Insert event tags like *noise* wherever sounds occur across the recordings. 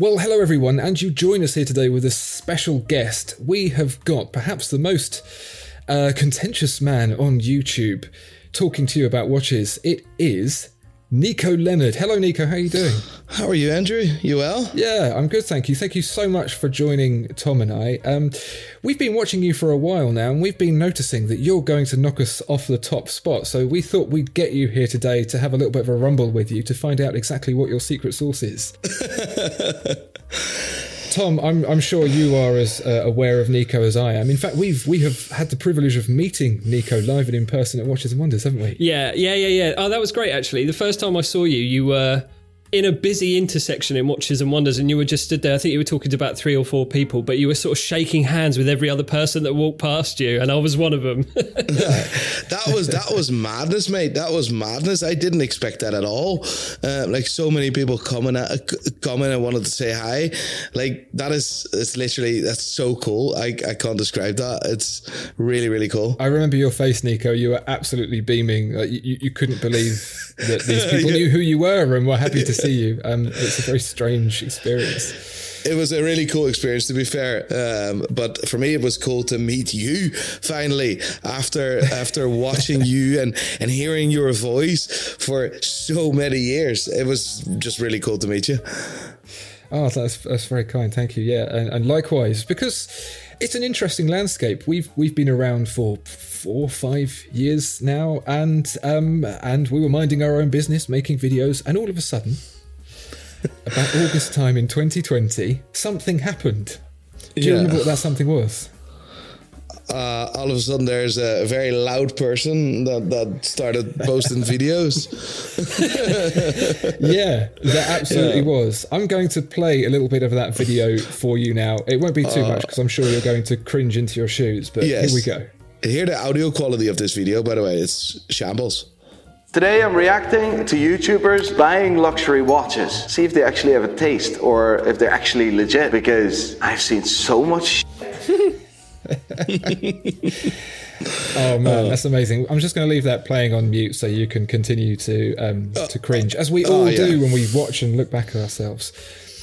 Well, hello everyone, and you join us here today with a special guest. We have got perhaps the most uh, contentious man on YouTube talking to you about watches. It is Nico Leonard. Hello, Nico. How are you doing? How are you, Andrew? You well? Yeah, I'm good, thank you. Thank you so much for joining Tom and I. Um, we've been watching you for a while now, and we've been noticing that you're going to knock us off the top spot. So we thought we'd get you here today to have a little bit of a rumble with you to find out exactly what your secret sauce is. *laughs* Tom, I'm, I'm sure you are as uh, aware of Nico as I am. In fact, we've we have had the privilege of meeting Nico live and in person at Watches and Wonders, haven't we? Yeah, yeah, yeah, yeah. Oh, that was great actually. The first time I saw you, you were in a busy intersection in Watches and Wonders, and you were just stood there. I think you were talking to about three or four people, but you were sort of shaking hands with every other person that walked past you, and I was one of them. *laughs* *laughs* that was that was madness, mate. That was madness. I didn't expect that at all. Uh, like so many people coming at coming and wanted to say hi. Like that is it's literally that's so cool. I I can't describe that. It's really really cool. I remember your face, Nico. You were absolutely beaming. Like you, you couldn't believe that these *laughs* people yeah. knew who you were and were happy to see you. Um, it's a very strange experience. It was a really cool experience, to be fair. Um, but for me, it was cool to meet you finally after after *laughs* watching you and and hearing your voice for so many years. It was just really cool to meet you. Oh, that's that's very kind. Thank you. Yeah, and, and likewise because it's an interesting landscape. We've we've been around for four five years now, and um, and we were minding our own business, making videos, and all of a sudden, about August time in 2020, something happened. Do you yeah. remember what that something was? Uh, all of a sudden there's a very loud person that, that started posting *laughs* videos. yeah, that absolutely yeah. was. I'm going to play a little bit of that video for you now. It won't be too uh, much because I'm sure you're going to cringe into your shoes, but yes. here we go. Hear the audio quality of this video, by the way, it's shambles. Today I'm reacting to YouTubers buying luxury watches. See if they actually have a taste or if they're actually legit because I've seen so much *laughs* oh man, that's amazing. I'm just going to leave that playing on mute so you can continue to um, to cringe as we all oh, yeah. do when we watch and look back at ourselves.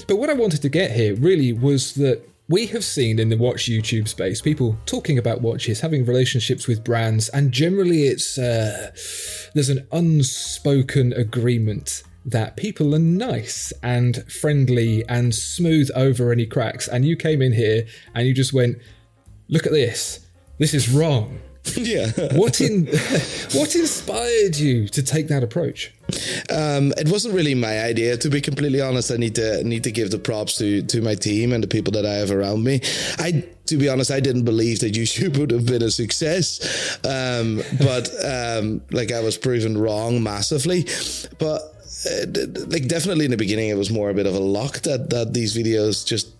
But what I wanted to get here really was that we have seen in the watch YouTube space people talking about watches, having relationships with brands, and generally it's uh, there's an unspoken agreement that people are nice and friendly and smooth over any cracks. And you came in here and you just went, look at this. This is wrong. *laughs* yeah. what in *laughs* what inspired you to take that approach? Um, it wasn't really my idea, to be completely honest. I need to need to give the props to to my team and the people that I have around me. I, to be honest, I didn't believe that *laughs* YouTube would have been a success, um, but um, like I was proven wrong massively. But uh, like definitely in the beginning, it was more a bit of a luck that that these videos just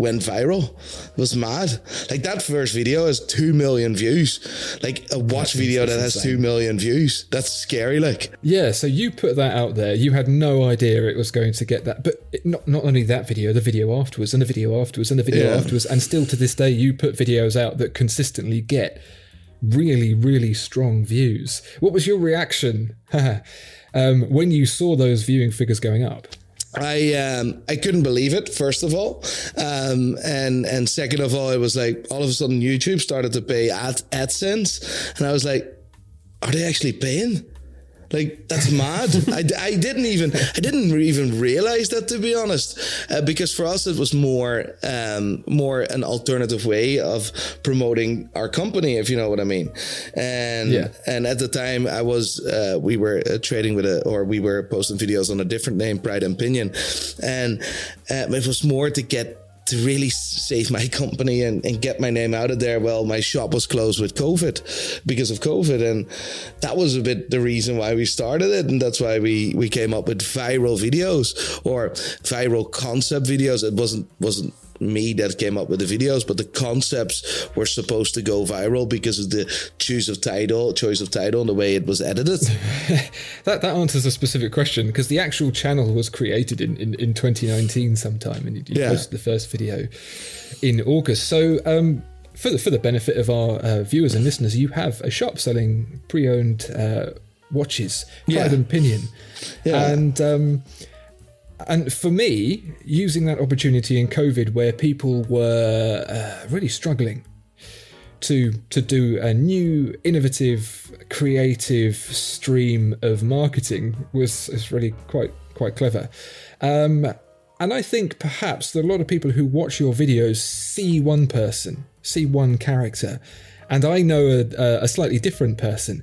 went viral. It was mad. Like that first video has two million views. Like a watch video that has two million views. That's scary. Like yeah. So you put that out there. You had no idea it was going to get that. But it, not not only that video, the video afterwards, and the video afterwards, and the video yeah. afterwards, and still to this day, you put videos out that consistently get really really strong views. What was your reaction *laughs* um, when you saw those viewing figures going up? I um, I couldn't believe it. First of all, um, and and second of all, it was like all of a sudden YouTube started to pay ad AdSense, and I was like, are they actually paying? Like that's mad. *laughs* I, I didn't even I didn't even realize that to be honest, uh, because for us it was more um, more an alternative way of promoting our company, if you know what I mean. And yeah. and at the time I was uh, we were uh, trading with a or we were posting videos on a different name, Pride and Pinion, and uh, it was more to get to really save my company and, and get my name out of there. Well, my shop was closed with COVID because of COVID. And that was a bit the reason why we started it. And that's why we, we came up with viral videos or viral concept videos. It wasn't, wasn't me that came up with the videos, but the concepts were supposed to go viral because of the choice of title, choice of title, and the way it was edited. *laughs* that that answers a specific question because the actual channel was created in, in, in 2019 sometime, and you, you yeah. posted the first video in August. So. Um, for the, for the benefit of our uh, viewers and listeners, you have a shop selling pre-owned uh, watches, Pride yeah. and Pinion, yeah. and um, and for me, using that opportunity in COVID where people were uh, really struggling to to do a new, innovative, creative stream of marketing was, was really quite quite clever. Um, and I think perhaps that a lot of people who watch your videos see one person, see one character, and I know a, a slightly different person.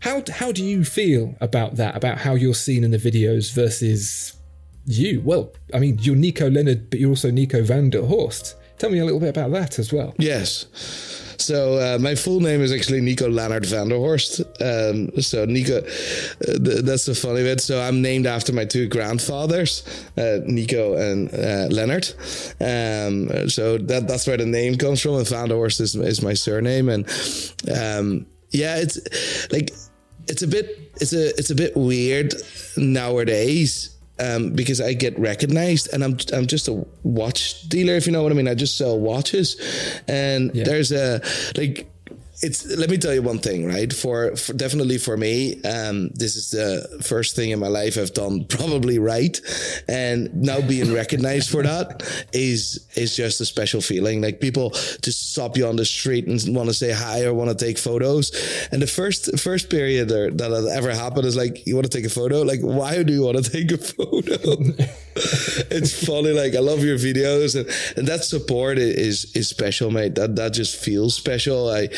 How how do you feel about that? About how you're seen in the videos versus you. Well, I mean, you're Nico Leonard, but you're also Nico van der Horst. Tell me a little bit about that as well. Yes. So uh, my full name is actually Nico Leonard van der Horst. Um, so Nico, uh, th- that's the funny bit. So I'm named after my two grandfathers, uh, Nico and uh, Leonard. Um, so that that's where the name comes from. And van der Horst is, is my surname. And um, yeah, it's like it's a bit it's a it's a bit weird nowadays um, because I get recognized and I'm I'm just a watch dealer, if you know what I mean. I just sell watches, and yeah. there's a like it's let me tell you one thing right? For, for definitely for me um, this is the first thing in my life i've done *laughs* probably right. And now being recognized for that is is just a special feeling. Like people just stop you on the street and want to say hi or want to take photos. And the first first period that that ever happened is like you want to take a photo? Like why do you want to *laughs* take a photo? *laughs* It's funny like i love your videos and, and that support is is special mate. That that just feels special. I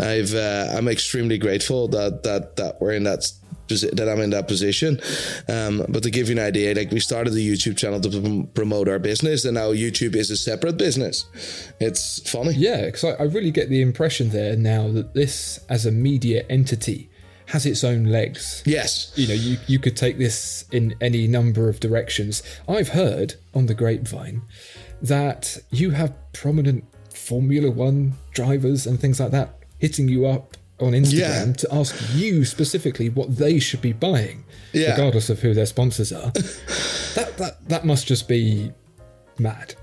I've uh, I'm extremely grateful that that that we're in that that I'm in that position. Um, but to give you an idea, like we started the YouTube channel to promote our business, and now YouTube is a separate business. It's funny. Yeah, because I, I really get the impression there now that this, as a media entity, has its own legs. Yes. You know, you, you could take this in any number of directions. I've heard on the grapevine that you have prominent Formula One drivers and things like that hitting you up on Instagram yeah. to ask you specifically what they should be buying, yeah. regardless of who their sponsors are. *laughs* that that that must just be mad.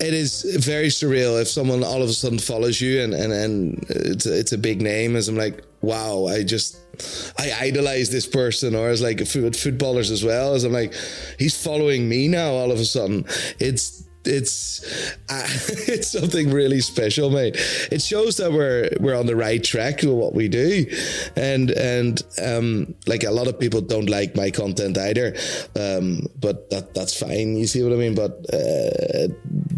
It is very surreal if someone all of a sudden follows you and and, and it's, it's a big name as I'm like, wow, I just I idolize this person, or as like footballers as well, as I'm like, he's following me now all of a sudden. It's it's uh, *laughs* it's something really special, mate. It shows that we're we're on the right track with what we do, and and um, like a lot of people don't like my content either, um, but that that's fine. You see what I mean? But uh,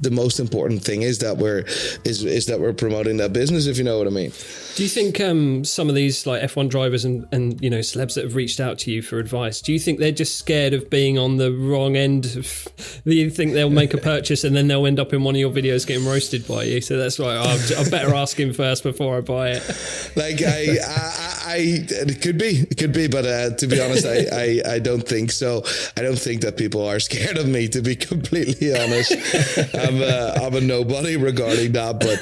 the most important thing is that we're is is that we're promoting that business. If you know what I mean. Do you think um, some of these like F1 drivers and and you know celebs that have reached out to you for advice? Do you think they're just scared of being on the wrong end? Of, *laughs* do you think they'll make a purchase and then they'll end up in one of your videos getting roasted by you? So that's why I better ask him first before I buy it. Like I, I, I it could be, it could be, but uh, to be honest, I, I, I don't think so. I don't think that people are scared of me. To be *laughs* completely honest, I'm a, I'm a nobody regarding that. But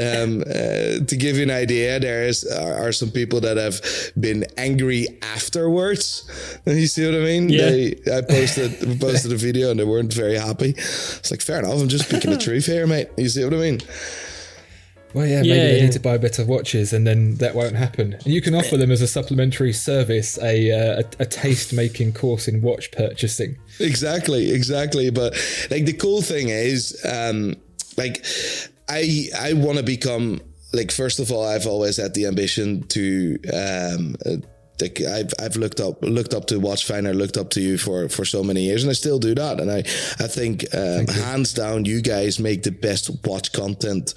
um, uh, to give you an idea, there is are, are, some people that have been angry afterwards. You see what I mean? Yeah. They, I posted posted a video and they weren't very happy. It's like fair enough. I'm just speaking the *laughs* truth here, mate. You see what I mean? Well, yeah, maybe Yeah, they yeah. need to buy a better watches, and then that won't happen. And you can offer them as a supplementary service a uh, a, a taste making course in watch purchasing. exactly exactly but like the cool thing is um like i i want to become like first of all i've always had the ambition to um uh, like I've I've looked up looked up to Watchfinder, looked up to you for for so many years, and I still do that. And I I think um, hands down, you guys make the best watch content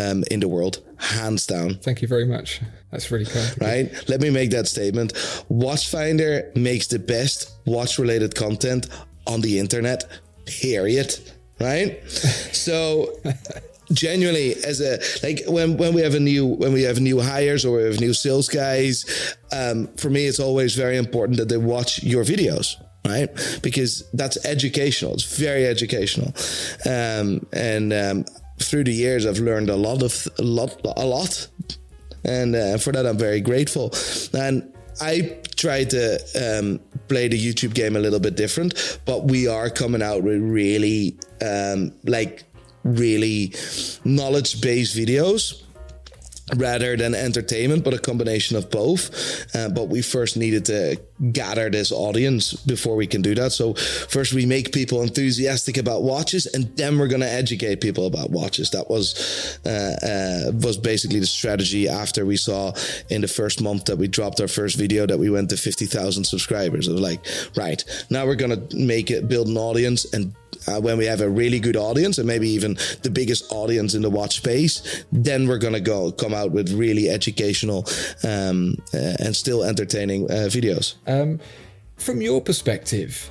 um, in the world, hands down Thank you very much. That's really kind. right? Let me make that statement. Watchfinder makes the best watch related content on the internet, period. Right? so genuinely as a like when when we have a new when we have new hires or we have new sales guys um for me it's always very important that they watch your videos right? Because that's educational. It's very educational. Um and um through the years i've learned a lot of a lot a lot. And uh, for that I'm very grateful. And I try to um, play the YouTube game a little bit different, but we are coming out with really um, like really knowledge based videos rather than entertainment, but a combination of both. Uh, but we first needed to gather this audience before we can do that. So first we make people enthusiastic about watches, and then we're going to educate people about watches. That was uh, uh, was basically the strategy after we saw in the first month that we dropped our first video that we went to fifty thousand subscribers. It was like, right now we're going to make it build an audience and uh, when we have a really good audience and maybe even the biggest audience in the watch space, then we're gonna go come out with really educational um, uh, and still entertaining uh, videos. Um, from your perspective,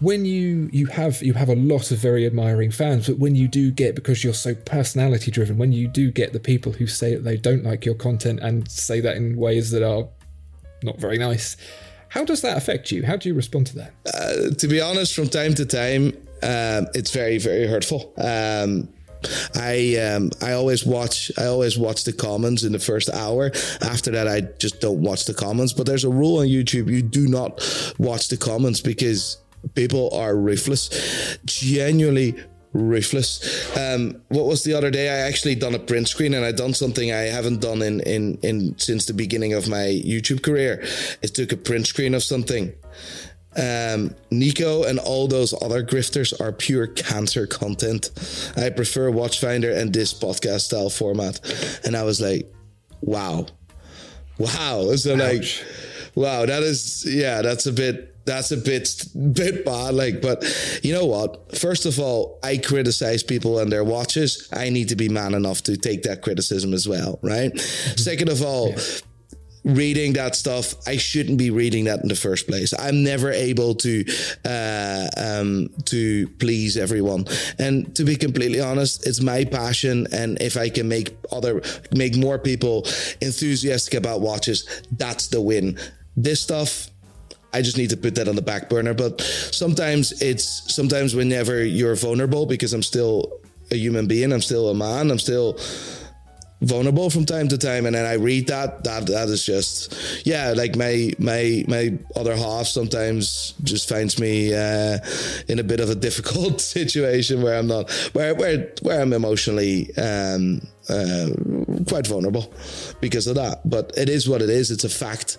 when you you have you have a lot of very admiring fans, but when you do get because you're so personality driven, when you do get the people who say that they don't like your content and say that in ways that are not very nice, how does that affect you? How do you respond to that? Uh, to be honest, from time to time, um, it's very very hurtful. Um, I um, I always watch I always watch the comments in the first hour. After that, I just don't watch the comments. But there's a rule on YouTube: you do not watch the comments because people are ruthless, genuinely ruthless. Um, what was the other day? I actually done a print screen and I done something I haven't done in in in since the beginning of my YouTube career. I took a print screen of something. Um, Nico and all those other grifters are pure cancer content. I prefer Watchfinder and this podcast style format. And I was like, wow, wow. So like, wow, that is yeah, that's a bit that's a bit bit bad. Like, but you know what? First of all, I criticize people and their watches. I need to be man enough to take that criticism as well, right? *laughs* Second of all. Yeah reading that stuff i shouldn't be reading that in the first place. I'm never able to uh, um, to please everyone. And to be completely honest it's my passion. And if i can make other make more people enthusiastic about watches that's the win. This stuff I just need to put that on the back burner. But sometimes it's sometimes whenever you're vulnerable, because I'm still a human being, I'm still a man, I'm still vulnerable from time to time and then I read that that that is just yeah like my my my other half sometimes just finds me uh, in a bit of a *laughs* difficult *laughs* situation where I'm not where where where I'm emotionally um, uh, quite vulnerable because of that. But it is what it is. It's a fact.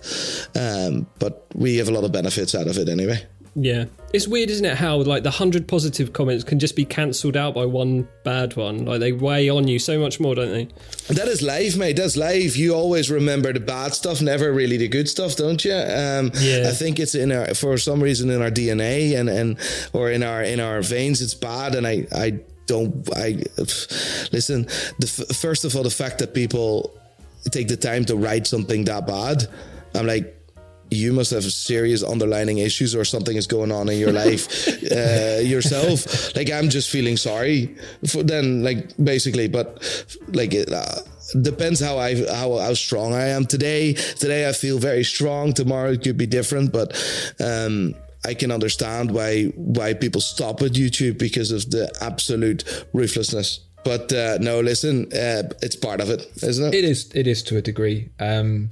Um, but we have a lot of benefits out of it anyway yeah. It's weird, isn't it, how like the hundred positive comments can just be cancelled out by one bad one. Like they weigh on you so much more, don't they? That is life, mate. That's life. You always remember the bad stuff, never really the good stuff, don't you? Um, yeah. I think it's in our for some reason in our DNA and and or in our in our veins. It's bad, and I I don't I listen. The first of all, the fact that people take the time to write something that bad, I'm like you must have serious underlining issues or something is going on in your life *laughs* uh, yourself. Like I'm just feeling sorry for then, like basically, but like it uh, depends how I how how strong I am today. Today I feel very strong. Tomorrow it could be different, but. um I can understand why why people stop at YouTube because of the absolute ruthlessness. But uh, no, listen, uh, it's part of it, isn't it? It is. It is to a degree. Um,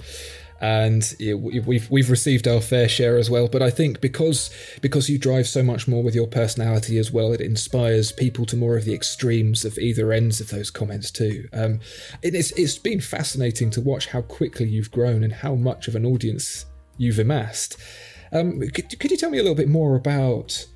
and we've we've received our fair share as well. But I think because because you drive so much more with your personality as well, it inspires people to more of the extremes of either ends of those comments too. Um, it's it's been fascinating to watch how quickly you've grown and how much of an audience you've amassed. Um, could, could you tell me a little bit more about?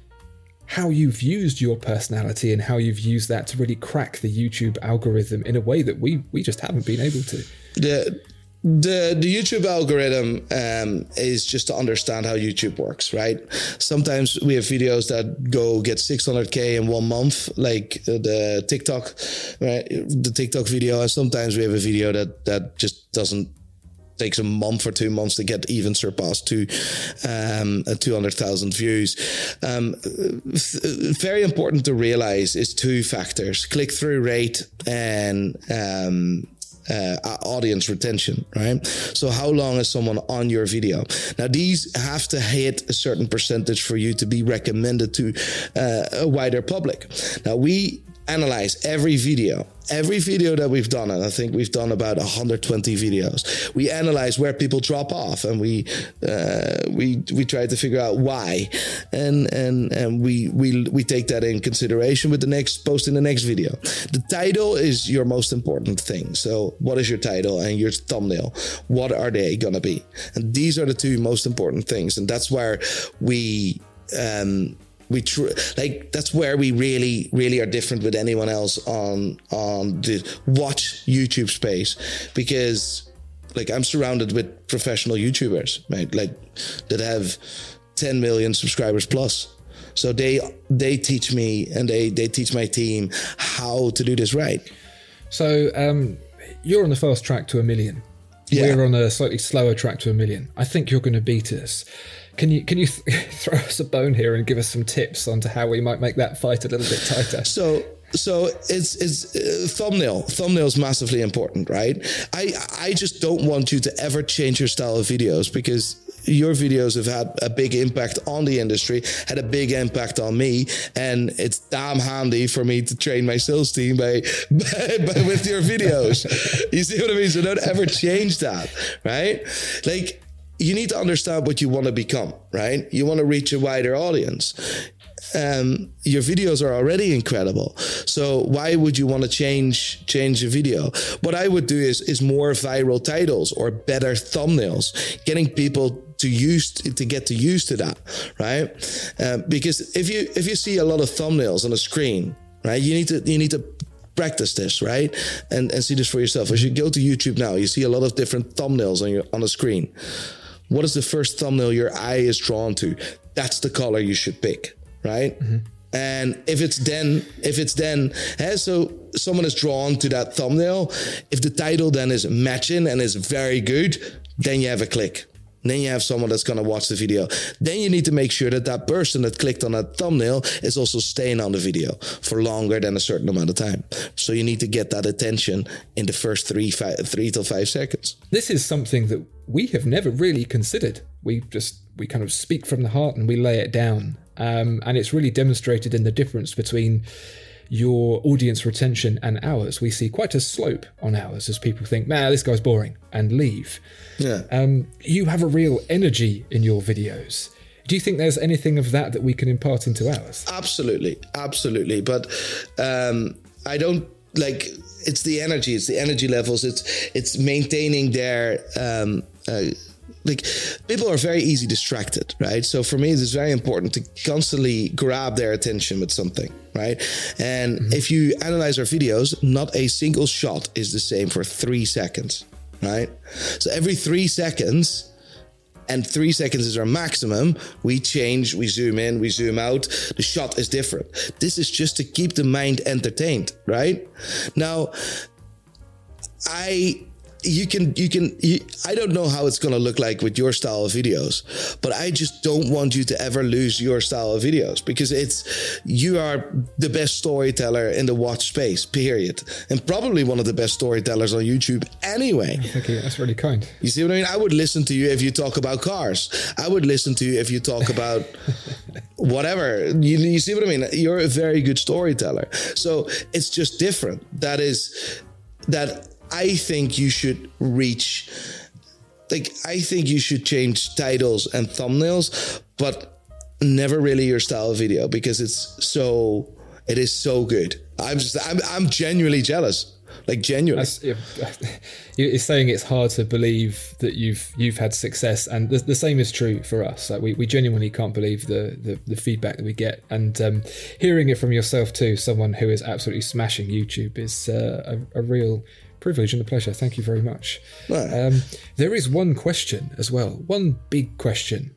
how you've used your personality and how you've used that to really crack the YouTube algorithm in a way that we we just haven't been able to. The the the YouTube algorithm um, is just to understand how YouTube works, right? Sometimes we have videos that go get 600k in one month, like the TikTok, right? The TikTok video, and sometimes we have a video that that just doesn't takes a month or two months to get even surpassed to um, 200,000 views. Um, very important to realize is two factors click through rate and um, uh, audience retention, right? So, how long is someone on your video? Now, these have to hit a certain percentage for you to be recommended to uh, a wider public. Now, we analyze every video. Every video that we've done and i think we've done about 120 videos we analyze where people drop off and we uh, we we try to figure out why. And and and we we we take that in consideration with the next post in the next video. The title is your most important thing. So what is your title and your thumbnail? What are they gonna be? And these are the two most important things and that's where we um we tr- like that's where we really really are different with anyone else on on the watch youtube space. Because like i'm surrounded with professional youtubers right? Like that have 10 million subscribers plus. So they they teach me and they they teach my team how to do this right. So um you're on the fast track to a million yeah. we're on a slightly slower track to a million i think you're going to beat us can you can you th- *laughs* throw us a bone here and give us some tips onto how we might make that fight a little bit tighter? *laughs* So so it's it's uh, thumbnail thumbnail is massively important right i i just don't want you to ever change your style of videos because your videos have had a big impact on the industry had a big impact on me and it's damn handy for me to train my sales team by, *laughs* by, by with your videos *laughs* you see what i mean so don't ever change that right like you need to understand what you want to become, right? You want to reach a wider audience. Um, your videos are already incredible. So why would you want to change change a video? What I would do is is more viral titles or better thumbnails, getting people to use to get to used to that, right? Uh, because if you if you see a lot of thumbnails on a screen, right, you need to you need to practice this, right? And and see this for yourself. As you go to YouTube now, you see a lot of different thumbnails on your on the screen. What is the first thumbnail your eye is drawn to? That's the color you should pick, right? Mm-hmm. And if it's then, if it's then, eh, so someone is drawn to that thumbnail, if the title then is matching and is very good, then you have a click. Then you have someone that's going to watch the video. Then you need to make sure that that person that clicked on that thumbnail is also staying on the video for longer than a certain amount of time. So you need to get that attention in the first three, five, three to five seconds. This is something that we have never really considered. We just we kind of speak from the heart and we lay it down, um, and it's really demonstrated in the difference between your audience retention and ours. We see quite a slope on ours as people think, "Man, this guy's boring," and leave. Yeah. Um, you have a real energy in your videos. Do you think there's anything of that that we can impart into ours? Absolutely, absolutely. But um, I don't like. It's the energy. It's the energy levels. It's it's maintaining their. Um, uh, like people are very easy distracted, right? So for me, it is very important to constantly grab their attention with something, right? And mm-hmm. if you analyze our videos, not a single shot is the same for three seconds, right? So every three seconds, and three seconds is our maximum. We change, we zoom in, we zoom out. The shot is different. This is just to keep the mind entertained, right? Now, I you can you can you, i don't know how it's going to look like with your style of videos but i just don't want you to ever lose your style of videos because it's you are the best storyteller in the watch space period. And probably one of the best storytellers on youtube anyway. Thank you that's really kind. You see what i mean? I would listen to you if you talk about cars. I would listen to you if you talk about *laughs* whatever. You, you see what i mean? You're a very good storyteller. So it's just different. That is that I think you should reach like I think you should change titles and thumbnails, but never really your style of video because it's so it is so good. I'm just I'm I'm genuinely jealous. Like genuinely, *laughs* you're saying it's hard to believe that you've you've had success, and the, the same is true for us. Like we, we genuinely can't believe the, the, the feedback that we get, and um, hearing it from yourself too, someone who is absolutely smashing YouTube, is uh, a, a real privilege and a pleasure. Thank you very much. Um, there is one question as well, one big question.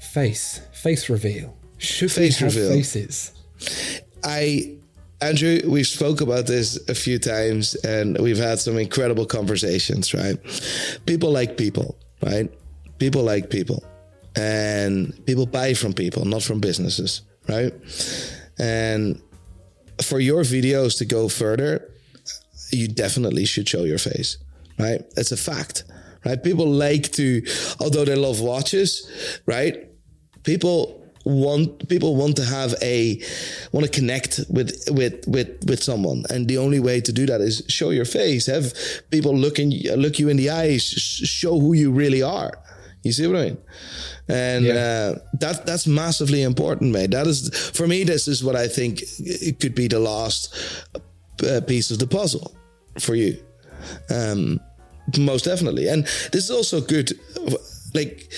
Face, face reveal. Should face we have reveal. faces? I Andrew, we've spoke about this a few times and we've had some incredible conversations, right? People like people, right? People like people. And people buy from people, not from businesses, right? And for your videos to go further, you definitely should show your face, right? It's a fact, right? People like to, although they love watches, right? People want people want to have a want to connect with with with with someone and the only way to do that is show your face have people look in look you in the eyes show who you really are you see what i mean and yeah. uh, that that's massively important mate that is for me this is what i think it could be the last uh, piece of the puzzle for you um most definitely and this is also good like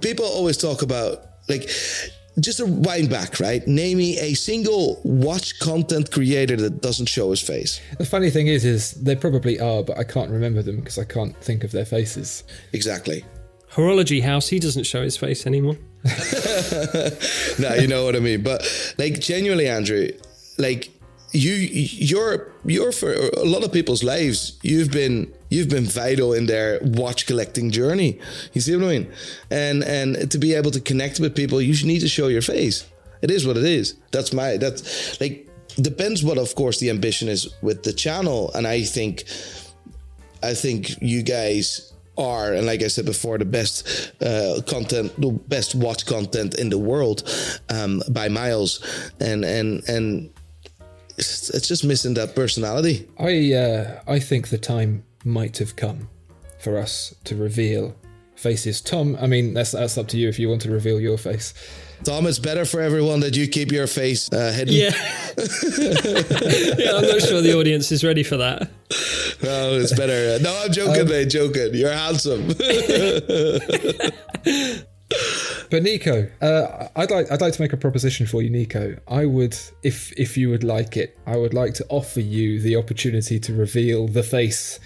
people always talk about like, just a wind back, right? Name me a single watch content creator that doesn't show his face. The funny thing is, is they probably are, but I can't remember them because I can't think of their faces. Exactly. Horology House, he doesn't show his face anymore. *laughs* no, you know what I mean. But like genuinely, Andrew, like you you're you're for a lot of people's lives you've been you've been vital in their watch collecting journey. You see what i mean? And and to be able to connect with people you need to show your face. It is what it is. That's my that's like depends what of course the ambition is with the channel. And i think i think you guys are and like i said before the best uh, content the best watch content in the world um, by miles. And and and it's, it's just missing that personality. I uh, I think the time might have come for us to reveal faces. Tom, I mean that's that's up to you if you want to reveal your face. Tom, it's better for everyone that you keep your face uh, hidden. Yeah. *laughs* yeah, I'm not sure the audience is ready for that. No, it's better. No, I'm joking, um, mate. Joking. You're handsome. *laughs* *laughs* But Nico, uh, I'd like I'd like to make a proposition for you, Nico. I would, if if you would like it, I would like to offer you the opportunity to reveal the face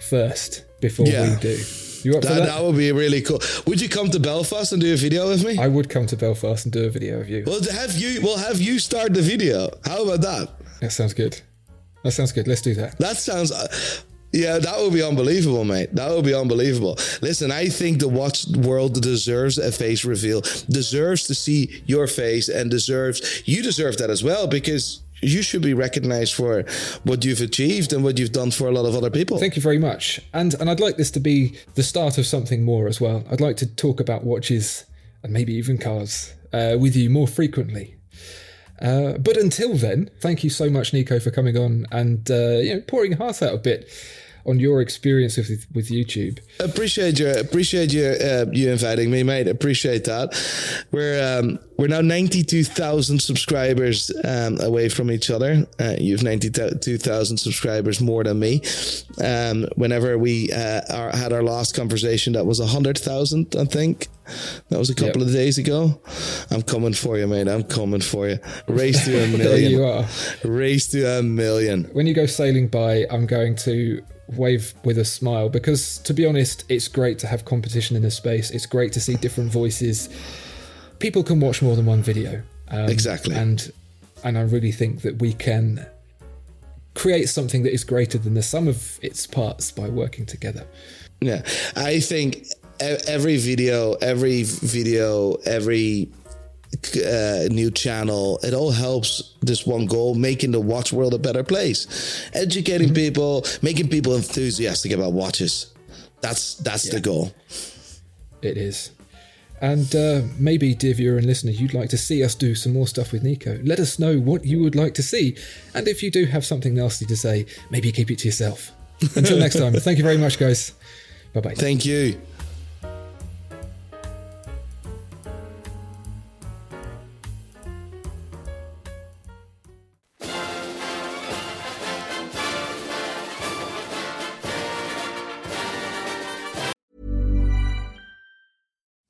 first before yeah. we do. You up that, for that? That would be really cool. Would you come to Belfast and do a video with me? I would come to Belfast and do a video of you. Well, have you? Well, have you start the video? How about that? That sounds good. That sounds good. Let's do that. That sounds. Yeah, that would be unbelievable, mate. That would be unbelievable. Listen, I think the watch world deserves a face reveal, deserves to see your face, and deserves you deserve that as well because you should be recognized for what you've achieved and what you've done for a lot of other people. Thank you very much. And and I'd like this to be the start of something more as well. I'd like to talk about watches and maybe even cars uh, with you more frequently. Uh, but until then, thank you so much, Nico, for coming on and uh, you know pouring your heart out a bit on your experience with with YouTube. Appreciate you, appreciate you, uh, you inviting me, mate. Appreciate that. We're um, we're now ninety two thousand subscribers um, away from each other. Uh, you've ninety two thousand subscribers more than me. Um, whenever we uh, our, had our last conversation, that was hundred thousand, I think. That was a couple yep. of days ago. I'm coming for you, mate. I'm coming for you. Race to a million. *laughs* there you are. Race to a million. When you go sailing by, I'm going to wave with a smile because to be honest it's great to have competition in the space. It's great to see different voices. People can watch more than one video. Um, exactly. and and i really think that we can create something that is greater than the sum of its parts by working together. Yeah. I think every video every video every uh, new channel. It all helps this one goal, making the watch world a better place, educating mm-hmm. people, making people enthusiastic about watches. That's that's yeah. the goal. It is. And uh, maybe, dear viewer and listener, you'd like to see us do some more stuff with Nico. Let us know what you would like to see. And if you do have something nasty to say, maybe keep it to yourself. Until next time. *laughs* Thank you very much, guys. Bye bye. Thank you.